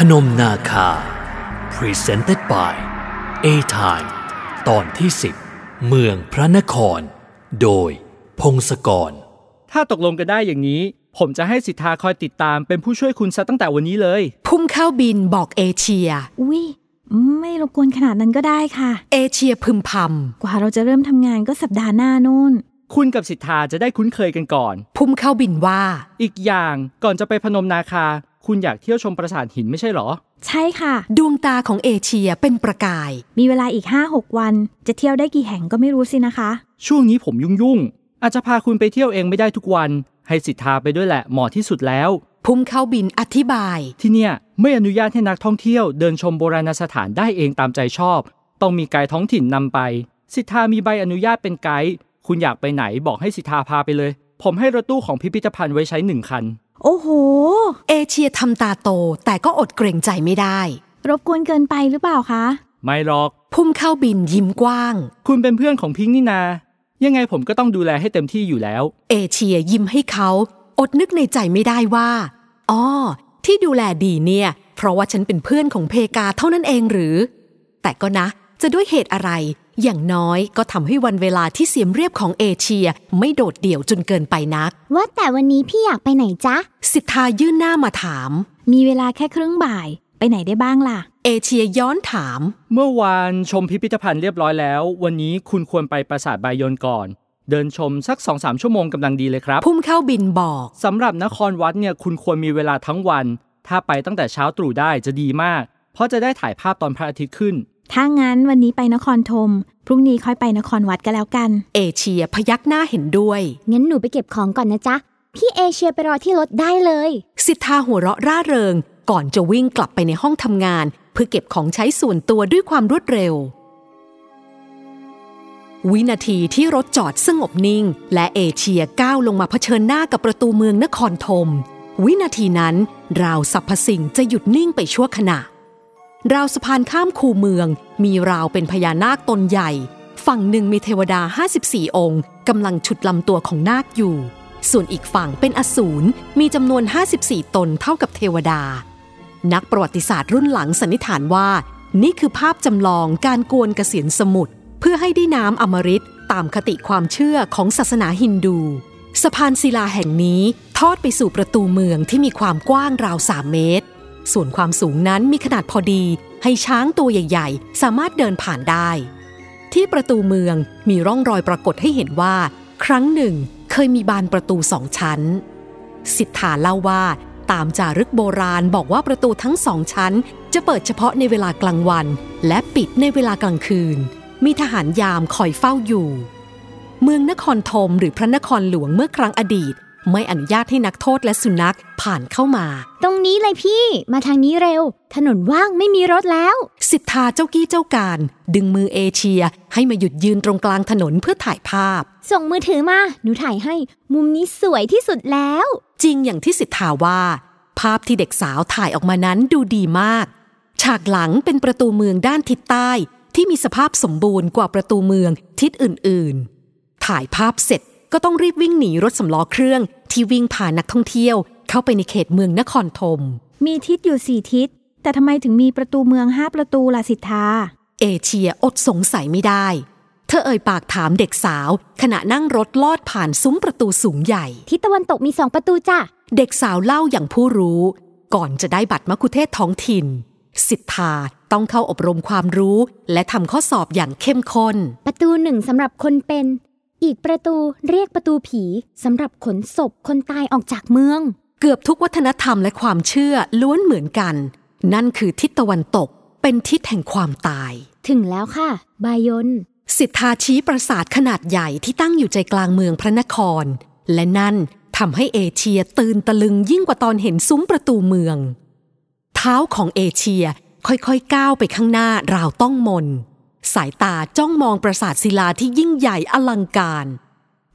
พนมนาคา Presented by A Time ตอนที่ 10 เมืองพระนคร โดย พงศกร ถ้าตกลงกันได้อย่างนี้ ผมจะให้สิทธาคอยติดตามเป็นผู้ช่วยคุณซะตั้งแต่วันนี้เลย พุ่งเข้าบินบอกเอเชีย อุ้ยไม่รบกวนขนาดนั้นก็ได้ค่ะ เอเชียพึมพกว่าเราจะเริ่มทำงานก็สัปดาห์หน้านู่น คุณกับสิทธาจะได้คุ้นเคยกันก่อนำพุ่มเข้าบินว่า อีกอย่างก่อนจะไปพนมนาคา คุณอยากเที่ยวชมปราสาทหินไม่ใช่เหรอ ใช่ค่ะ ดวงตาของเอเชียเป็นประกาย มีเวลาอีก 5-6 วัน จะเที่ยวได้กี่แห่งก็ไม่รู้สินะคะ ช่วงนี้ผมยุ่งๆ อาจจะพาคุณไปเที่ยวเองไม่ได้ทุกวัน ให้สิทธาไปด้วยแหละเหมาะที่สุดแล้ว พุ่มเข้าบินอธิบาย ที่เนี่ยไม่อนุญาตให้นักท่องเที่ยวเดินชมโบราณสถานได้เองตามใจชอบ ต้องมีไกด์ท้องถิ่นนำไป สิทธามีใบอนุญาตเป็นไกด์ คุณอยากไปไหนบอกให้สิทธาพาไปเลย ผมให้รถตู้ของพิพิธภัณฑ์ไว้ใช้หนึ่งคัน โอ้โห เอเชียทำตาโต แต่ก็อดเกรงใจไม่ได้ รบกวนเกินไปหรือเปล่าคะ ไม่หรอก พุ่มเข้าบินยิ้มกว้าง คุณเป็นเพื่อนของพิงค์นี่นา ยังไงผมก็ต้องดูแลให้เต็มที่อยู่แล้ว เอเชียยิ้มให้เขา อดนึกในใจไม่ได้ว่าอ๋อที่ดูแลดีเนี่ย เพราะว่าฉันเป็นเพื่อนของเพกาเท่านั้นเองหรือ แต่ก็นะ จะด้วยเหตุอะไร อย่างน้อยก็ทำให้วันเวลาที่เสียมเรียบของเอเชียไม่โดดเดี่ยวจนเกินไปนัก ว่าแต่วันนี้พี่อยากไปไหนจ๊ะ สิทธายื่นหน้ามาถาม มีเวลาแค่ครึ่งบ่าย ไปไหนได้บ้างล่ะ เอเชียย้อนถาม เมื่อวานชมพิพิธภัณฑ์เรียบร้อยแล้ว วันนี้คุณควรไปปราสาทบายนก่อน เดินชมสัก2อสชั่วโมงกำลังดีเลยครับ พุ่มเข้าบินบอกสำหรับนครวัดเนี่ยคุณควรมีเวลาทั้งวัน ถ้าไปตั้งแต่เช้าตรู่ได้จะดีมาก เพราะจะได้ถ่ายภาพตอนพระอาทิตย์ขึ้น ถ้างั้นวันนี้ไปนครธมพรุ่งนี้ค่อยไปนครวัดก็แล้วกัน เอเชียพยักหน้าเห็นด้วย งั้นหนูไปเก็บของก่อนนะจ๊ะ พี่เอเชียไปรอที่รถได้เลย สิทธาหัวเราะร่าเริง ก่อนจะวิ่งกลับไปในห้องทำงาน เพื่อเก็บของใช้ส่วนตัวด้วยความรวดเร็ว วินาทีที่รถจอดสงบนิ่ง และเอเชียก้าวลงมาเผชิญหน้ากับประตูเมืองนครธม วินาทีนั้นราวสรรพสิ่งจะหยุดนิ่งไปชั่วขณะ ราวสะพานข้ามคูเมือง มีราวเป็นพญานาคตนใหญ่ ฝั่งหนึ่งมีเทวดา 54 องค์กำลังฉุดลำตัวของนาคอยู่ ส่วนอีกฝั่งเป็นอสูรมีจำนวน 54 ตนเท่ากับเทวดา นักประวัติศาสตร์รุ่นหลังสันนิษฐานว่า นี่คือภาพจำลองการกวนเกษียณสมุทรเพื่อให้ได้น้ำอมฤตตามคติความเชื่อของศาสนาฮินดูสะพานศิลาแห่งนี้ทอดไปสู่ประตูเมืองที่มีความกว้างราว 3 เมตร ส่วนความสูงนั้นมีขนาดพอดี ให้ช้างตัวใหญ่ ๆ สามารถเดินผ่านได้ ที่ประตูเมืองมีร่องรอยปรากฏให้เห็นว่า ครั้งหนึ่งเคยมีบานประตูสองชั้น สิทธาเล่าว่า ตามจารึกโบราณบอกว่าประตูทั้งสองชั้น จะเปิดเฉพาะในเวลากลางวัน และปิดในเวลากลางคืน มีทหารยามคอยเฝ้าอยู่ เมืองนครธมหรือพระนครหลวงเมื่อครั้งอดีต ไม่อนุญาตให้นักโทษและสุนัขผ่านเข้ามา ตรงนี้เลยพี่ มาทางนี้เร็ว ถนนว่างไม่มีรถแล้ว สิทธาเจ้ากี้เจ้าการ ดึงมือเอเชียให้มาหยุดยืนตรงกลางถนนเพื่อถ่ายภาพ ส่งมือถือมา หนูถ่ายให้ มุมนี้สวยที่สุดแล้ว จริงอย่างที่สิทธาว่า ภาพที่เด็กสาวถ่ายออกมานั้นดูดีมาก ฉากหลังเป็นประตูเมืองด้านทิศใต้ ที่มีสภาพสมบูรณ์กว่าประตูเมืองทิศอื่น ๆ ถ่ายภาพเสร็จ ก็ต้องรีบวิ่งหนีรถสำล้อเครื่อง ที่วิ่งผ่านนักท่องเที่ยว เข้าไปในเขตเมืองนครธมมีทิศอยู่สี่ทิศ แต่ทำไมถึงมีประตูเมืองห้าประตูล่ะสิทธา เอเชียอดสงสัยไม่ได้ เธอเอ่ยปากถามเด็กสาว ขณะนั่งรถลอดผ่านซุ้มประตูสูงใหญ่ ทิศตะวันตกมีสองประตูจ้ะ เด็กสาวเล่าอย่างผู้รู้ ก่อนจะได้บัตรมคุเทศท้องถิ่น สิทธาต้องเข้าอบรมความรู้ และทำข้อสอบอย่างเข้มข้น ประตูหนึ่งสำหรับคนเป็น อีกประตูเรียกประตูผีสำหรับขนศพคนตายออกจากเมือง เกือบทุกวัฒนธรรมและความเชื่อล้วนเหมือนกัน นั่นคือทิศตะวันตกเป็นทิศแห่งความตาย ถึงแล้วค่ะ บายนสิทธาชี้ปราสาทขนาดใหญ่ที่ตั้งอยู่ใจกลางเมืองพระนคร และนั่นทำให้เอเชียตื่นตะลึงยิ่งกว่าตอนเห็นซุ้มประตูเมือง เท้าของเอเชียค่อยๆก้าวไปข้างหน้าราวต้องมน สายตาจ้องมองปราสาทศิลาที่ยิ่งใหญ่อลังการ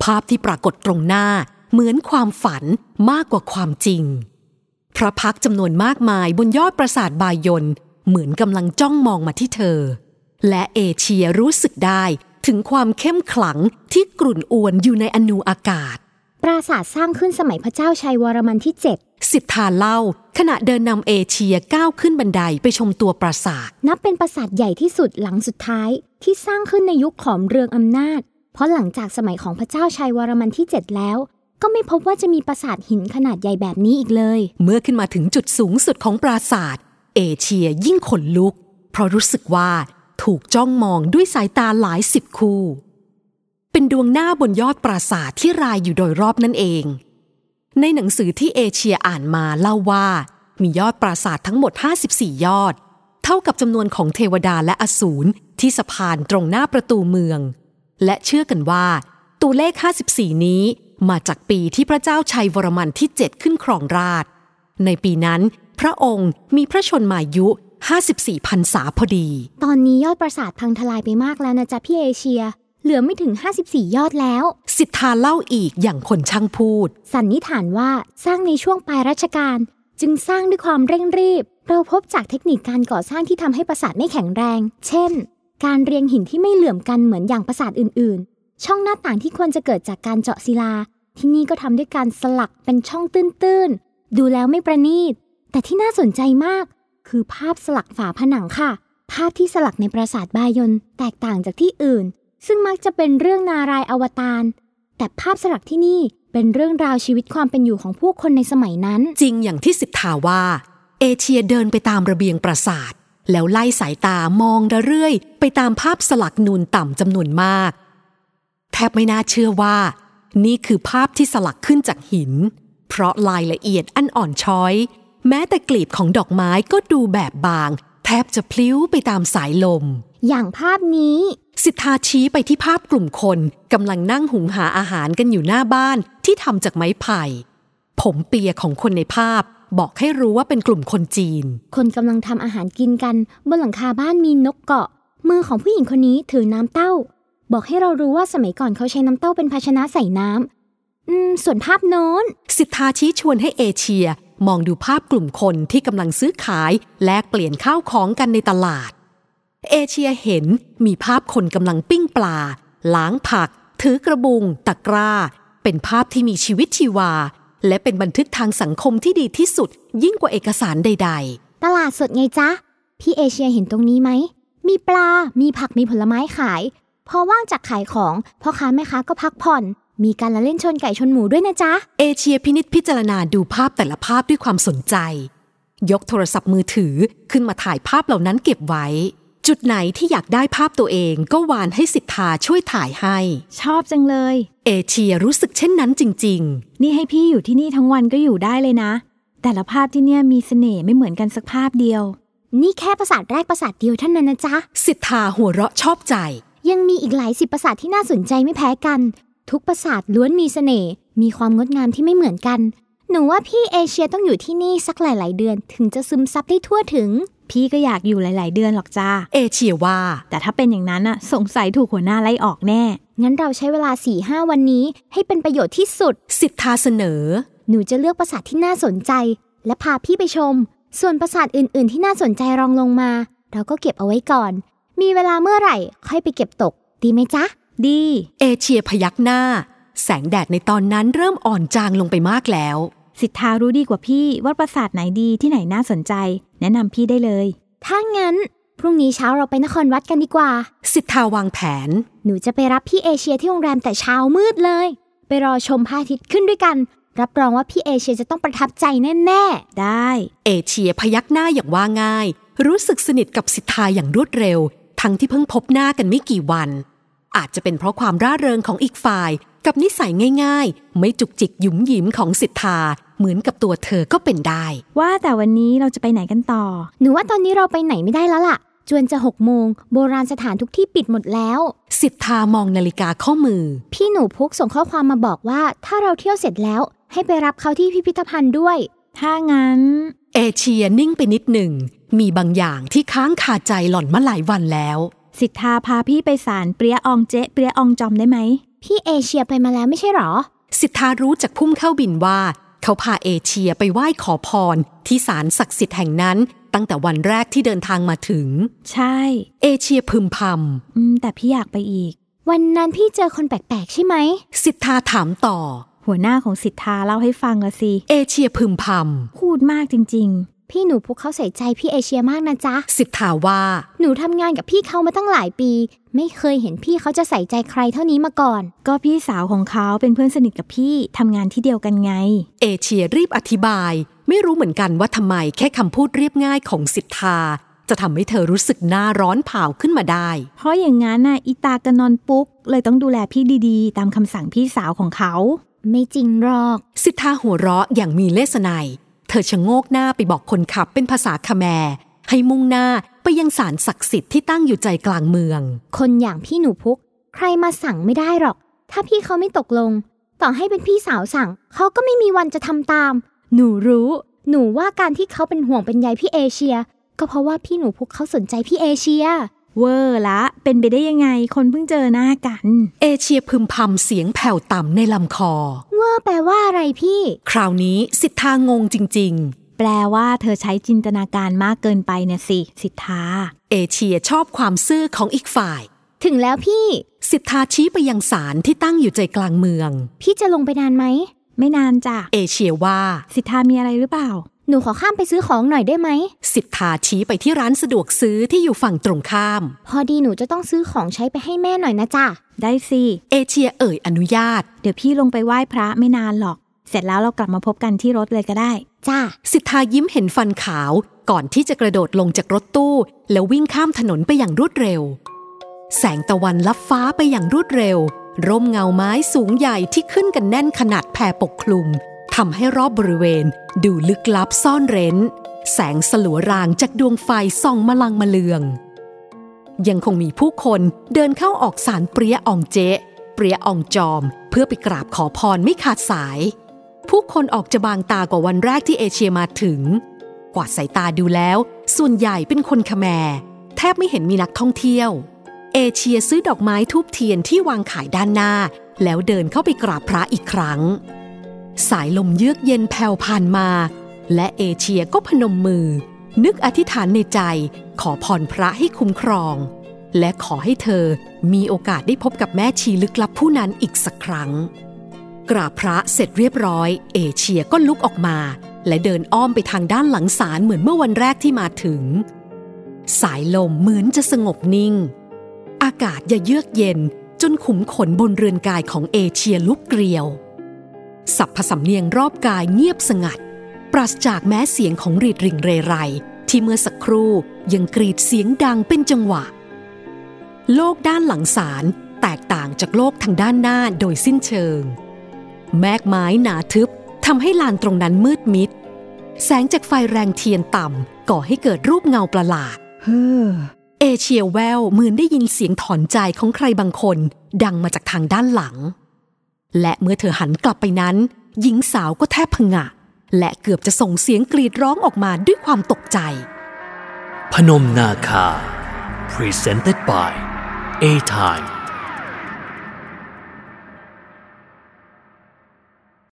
ภาพที่ปรากฏตรงหน้าเหมือนความฝันมากกว่าความจริง พระพักจำนวนมากมายบนยอดปราสาทบายนเหมือนกำลังจ้องมองมาที่เธอ และเอเชียรู้สึกได้ถึงความเข้มขลังที่กลุ่นอวนอยู่ในอนูอากาศ ปราสาทสร้างขึ้นสมัยพระเจ้าชัยวรมันที่ 7 สิทธาเล่า ขณะเดินนำเอเชียก้าวขึ้นบันไดไปชมตัวปราสาท นับเป็นปราสาทใหญ่ที่สุดหลังสุดท้ายที่สร้างขึ้นในยุคของเรืองอำนาจ เพราะหลังจากสมัยของพระเจ้าชัยวรมันที่ 7 แล้ว ก็ไม่พบว่าจะมีปราสาทหินขนาดใหญ่แบบนี้อีกเลย เมื่อขึ้นมาถึงจุดสูงสุดของปราสาท เอเชียยิ่งขนลุก เพราะรู้สึกว่าถูกจ้องมองด้วยสายตาหลายสิบคู่ เป็นดวงหน้าบนยอดปราสาทที่รายอยู่โดยรอบนั่นเอง ในหนังสือที่เอเชียอ่านมาเล่าว่า มียอดปราสาททั้งหมด 54 ยอด เท่ากับจำนวนของเทวดาและอสูรที่สะพานตรงหน้าประตูเมือง และเชื่อกันว่า ตัวเลข 54 นี้มาจากปีที่พระเจ้าชัยวรมันที่ 7 ขึ้นครองราช ในปีนั้น พระองค์มีพระชนมายุ 54พรรษาพอดี ตอนนี้ยอดปราสาทพังทลายไปมากแล้วนะจ๊ะพี่เอเชีย เหลือไม่ถึง 54 ยอดแล้ว สิทธาเล่าอีกอย่างคนช่างพูด สันนิษฐานว่าสร้างในช่วงปลายรัชกาลจึงสร้างด้วยความเร่งรีบ เราพบจากเทคนิคการก่อสร้างที่ทำให้ปราสาทไม่แข็งแรง เช่น การเรียงหินที่ไม่เหลื่อมกันเหมือนอย่างปราสาทอื่น ๆ ช่องหน้าต่างที่ควรจะเกิดจากการเจาะศิลา ที่นี่ก็ทำด้วยการสลักเป็นช่องตื้น ๆ ดูแล้วไม่ประณีต แต่ที่น่าสนใจมาก คือภาพสลักฝาผนังค่ะ ภาพที่สลักในปราสาทบายนแตกต่างจากที่อื่น ซึ่งมักจะเป็นเรื่องนารายอวตารแต่ภาพสลักที่นี่เป็นเรื่องราวชีวิตความเป็นอยู่ของผู้คนในสมัยนั้น จริงอย่างที่สิทธาว่า เอเชียเดินไปตามระเบียงปราสาท แล้วไล่สายตามองเรื่อยๆไปตามภาพสลักนูนต่ำจำนวนมาก แทบไม่น่าเชื่อว่า นี่คือภาพที่สลักขึ้นจากหิน เพราะลายละเอียดอันอ่อนช้อย แม้แต่กลีบของดอกไม้ก็ดูแบบบาง แทบจะพลิ้วไปตามสายลม อย่างภาพนี้ สิทธาชี้ไปที่ภาพกลุ่มคนกำลังนั่งหุงหาอาหารกันอยู่หน้าบ้านที่ทำจากไม้ไผ่ ผมเปียของคนในภาพบอกให้รู้ว่าเป็นกลุ่มคนจีน คนกำลังทำอาหารกินกัน บนหลังคาบ้านมีนกเกาะ มือของผู้หญิงคนนี้ถือน้ำเต้า บอกให้เรารู้ว่าสมัยก่อนเขาใช้น้ำเต้าเป็นภาชนะใส่น้ำอืม ส่วนภาพโน้น สิทธาชี้ชวนให้เอเชีย มองดูภาพกลุ่มคนที่กำลังซื้อขาย แลกเปลี่ยนข้าวของกันในตลาด เอเชียเห็นมีภาพคนกำลังปิ้งปลา ล้างผัก ถือกระบุง ตะกร้า เป็นภาพที่มีชีวิตชีวา และเป็นบันทึกทางสังคมที่ดีที่สุด ยิ่งกว่าเอกสารใดตลาดสดไงจ๊ะ พี่เอเชียเห็นตรงนี้ไหม มีปลา มีผักมีผลไม้ขาย พอว่างจากขายของพ่อค้าแม่ค้าก็พักผ่อน มีการละเล่นชนไก่ชนหมูด้วยนะจ๊ะๆเอเชียพินิษพิจารณาดูภาพแต่ละภาพด้วยความสนใจ ยกโทรศัพท์มือถือขึ้นมาถ่ายภาพเหล่านั้นเก็บไว้ จุดไหนที่อยากได้ภาพตัวเองก็วานให้สิทธาช่วยถ่ายให้ ชอบจังเลย เอเชียรู้สึกเช่นนั้นจริง ๆ นี่ให้พี่อยู่ที่นี่ทั้งวันก็อยู่ได้เลยนะ แต่ละภาพที่เนี่ยมีเสน่ห์ไม่เหมือนกันสักภาพเดียว นี่แค่ปราสาทแรกปราสาทเดียวเท่านั้นนะจ๊ะ สิทธาหัวเราะชอบใจ ยังมีอีกหลายสิบปราสาทที่น่าสนใจไม่แพ้กัน ทุกปราสาทล้วนมีเสน่ห์มีความงดงามที่ไม่เหมือนกัน หนูว่าพี่เอเชียต้องอยู่ที่นี่สักหลาย ๆ เดือน ถึงจะซึมซับได้ทั่วถึง พี่ก็อยากอยู่หลาย ๆ เดือนหรอกจ้า เอเชียว่า แต่ถ้าเป็นอย่างนั้นอะสงสัยถูกหัวหน้าไล่ออกแน่ งั้นเราใช้เวลา4ี่ห้าวันนี้ให้เป็นประโยชน์ที่สุด สิทธาเสนอ หนูจะเลือกปราสาทที่น่าสนใจ และพาพี่ไปชม ส่วนปราสาทอื่น ๆ ที่น่าสนใจรองลงมา เราก็เก็บเอาไว้ก่อน มีเวลาเมื่อไหร่ ค่อยไปเก็บตก ดีไหมจ๊ะ ดี เอเชียพยักหน้า แสงแดดในตอนนั้นเริ่มอ่อนจางลงไปมากแล้ว สิทธารู้ดีกว่าพี่ว่าปราสาทไหนดีที่ไหนน่าสนใจ แนะนำพี่ได้เลย ถ้างั้น พรุ่งนี้เช้าเราไปนครวัดกันดีกว่า สิทธาวางแผน หนูจะไปรับพี่เอเชียที่โรงแรมแต่เช้ามืดเลย ไปรอชมพระอาทิตย์ขึ้นด้วยกัน รับรองว่าพี่เอเชียจะต้องประทับใจแน่ได้ เอเชียพยักหน้าอย่างว่าง่าย รู้สึกสนิทกับสิทธาอย่างรวดเร็ว ทั้งที่เพิ่งพบหน้ากันไม่กี่วัน อาจจะเป็นเพราะความร่าเริงของอีกฝ่าย กับนิสัยง่าย ๆ ไม่จุกจิกหยุมหยิมของสิทธา เหมือนกับตัวเธอก็เป็นได้ ว่าแต่วันนี้เราจะไปไหนกันต่อๆหนูว่าตอนนี้เราไปไหนไม่ได้แล้วล่ะ จวนจะหกโมง โบราณสถานทุกที่ปิดหมดแล้ว สิทธามองนาฬิกาข้อมือ พี่หนูพุกส่งข้อความมาบอกว่า ถ้าเราเที่ยวเสร็จแล้ว ให้ไปรับเขาที่พิพิธภัณฑ์ด้วย ถ้างั้น เอเชียนิ่งไปนิดหนึ่ง มีบางอย่างที่ค้างคาใจหล่อนมาหลายวันแล้ว สิทธาพาพี่ไปศาลเปรียอองเจ๊เปรียอองจอมได้ไหม พี่เอเชียไปมาแล้วไม่ใช่หรอ สิทธารู้จากพุ่มเข้าบินว่า เขาพาเอเชียไปไหว้ขอพร ที่ศาลศักดิ์สิทธิ์แห่งนั้น ตั้งแต่วันแรกที่เดินทางมาถึง ใช่ เอเชียพึมพอืมแต่พี่อยากไปอีก วันนั้นพี่เจอคนแปลกๆใช่ไหมำสิทธาถามต่อหหัวหน้าของสิทธาเล่าให้ฟังละสิ เอเชียพึมพพูดมากจริง พี่หนูพุกเขาใส่ใจพี่เอเชียมากนะจ๊ะำสิทธาว่า หนูทำงานกับพี่เขามาตั้งหลายปี ไม่เคยเห็นพี่เขาจะใส่ใจใครเท่านี้มาก่อนๆก็พี่สาวของเขาเป็นเพื่อนสนิทกับพี่ทำงานที่เดียวกันไง เอเชียรีบอธิบาย ไม่รู้เหมือนกันว่าทำไมแค่คำพูดเรียบง่ายของสิทธา จะทำให้เธอรู้สึกหน้าร้อนเผาขึ้นมาได้ เพราะอย่างนั้นน่ะอีตากะนอนปุ๊ก เลยต้องดูแลพี่ดีๆ ตามคำสั่งพี่สาวของเขา ไม่จริงหรอก สิทธาหัวเราะอย่างมีเลสไนย เธอชะโงกหน้าไปบอกคนขับเป็นภาษาคแมร์ให้มุ่งหน้าไปยังศาลศักดิ์สิทธิ์ที่ตั้งอยู่ใจกลางเมือง คนอย่างพี่หนูพุก ใครมาสั่งไม่ได้หรอก ถ้าพี่เขาไม่ตกลง ต่อให้เป็นพี่สาวสั่ง เขาก็ไม่มีวันจะทำตาม หนูรู้ หนูว่าการที่เขาเป็นห่วงเป็นใยพี่เอเชีย ก็เพราะว่าพี่หนูพุกเขาสนใจพี่เอเชีย เวอร์ละ เป็นไปได้ยังไง คนเพิ่งเจอหน้ากัน เอเชียพึมพำเสียงแผ่วต่ำในลำคอว่าแปลว่าอะไรพี่ คราวนี้สิทธางงจริงแปลว่าเธอใช้จินตนาการมากเกินไปเนี่ยสิ สิทธาๆเอเชียชอบความซื่อของอีกฝ่าย ถึงแล้วพี่ สิทธาชี้ไปยังศาลที่ตั้งอยู่ใจกลางเมือง พี่จะลงไปนานไหม ไม่นานจ้ะ เอเชียว่า สิทธามีอะไรหรือเปล่า หนูขอข้ามไปซื้อของหน่อยได้ไหม สิทธาชี้ไปที่ร้านสะดวกซื้อที่อยู่ฝั่งตรงข้าม พอดีหนูจะต้องซื้อของใช้ไปให้แม่หน่อยนะจ๊ะได้สิ เอเชียเอ่ยอนุญาต เดี๋ยวพี่ลงไปไหว้พระไม่นานหรอก เสร็จแล้วเรากลับมาพบกันที่รถเลยก็ได้ จ้า สิทธายิ้มเห็นฟันขาว ก่อนที่จะกระโดดลงจากรถตู้ แล้ววิ่งข้ามถนนไปอย่างรวดเร็ว แสงตะวันลับฟ้าไปอย่างรวดเร็ว ร่มเงาไม้สูงใหญ่ที่ขึ้นกันแน่นขนาดแผ่ปกคลุม ทำให้รอบบริเวณดูลึกลับซ่อนเร้น แสงสลัวรางจากดวงไฟส่องมาลังมาเลือง ยังคงมีผู้คนเดินเข้าออกศาลเปรียอองเจเปรียอองจอม เพื่อไปกราบขอพรไม่ขาดสาย ผู้คนออกจะบางตากว่าวันแรกที่เอเชียมาถึง กวาดสายตาดูแล้ว ส่วนใหญ่เป็นคนคแมรแทบไม่เห็นมีนักท่องเที่ยว เอเชียซื้อดอกไม้ทูบเทียนที่วางขายด้านหน้า แล้วเดินเข้าไปกราบพระอีกครั้ง สายลมเยือกเย็นแผ่วผ่านมา และเอเชียก็พนมมือ นึกอธิษฐานในใจขอพรพระให้คุ้มครอง และขอให้เธอมีโอกาสได้พบกับแม่ชีลึกลับผู้นั้นอีกสักครั้ง กราบพระเสร็จเรียบร้อย เอเชียก็ลุกออกมา และเดินอ้อมไปทางด้านหลังศาลเหมือนเมื่อวันแรกที่มาถึง สายลมเหมือนจะสงบนิ่ง อากาศอย่าเยือกเย็นจนขุมขนบนเรือนกายของเอเชียลุกเกลียว สับผสำเนียงรอบกายเงียบสงัด ปราศจากแม้เสียงของรีดริงเรไร ที่เมื่อสักครู่ยังกรีดเสียงดังเป็นจังหวะ โลกด้านหลังศาลแตกต่างจากโลกทางด้านหน้าโดยสิ้นเชิง แมกไม้หนาทึบทำให้ลานตรงนั้นมืดมิด แสงจากไฟแรงเทียนต่ำก่อให้เกิดรูปเงาประหลาดเอเชียแววเหมือนได้ยินเสียงถอนใจของใครบางคน ดังมาจากทางด้านหลัง และเมื่อเธอหันกลับไปนั้น หญิงสาวก็แทบพงะ และเกือบจะส่งเสียงกรีดร้องออกมาด้วยความตกใจ พนมนาคา Presented by A Time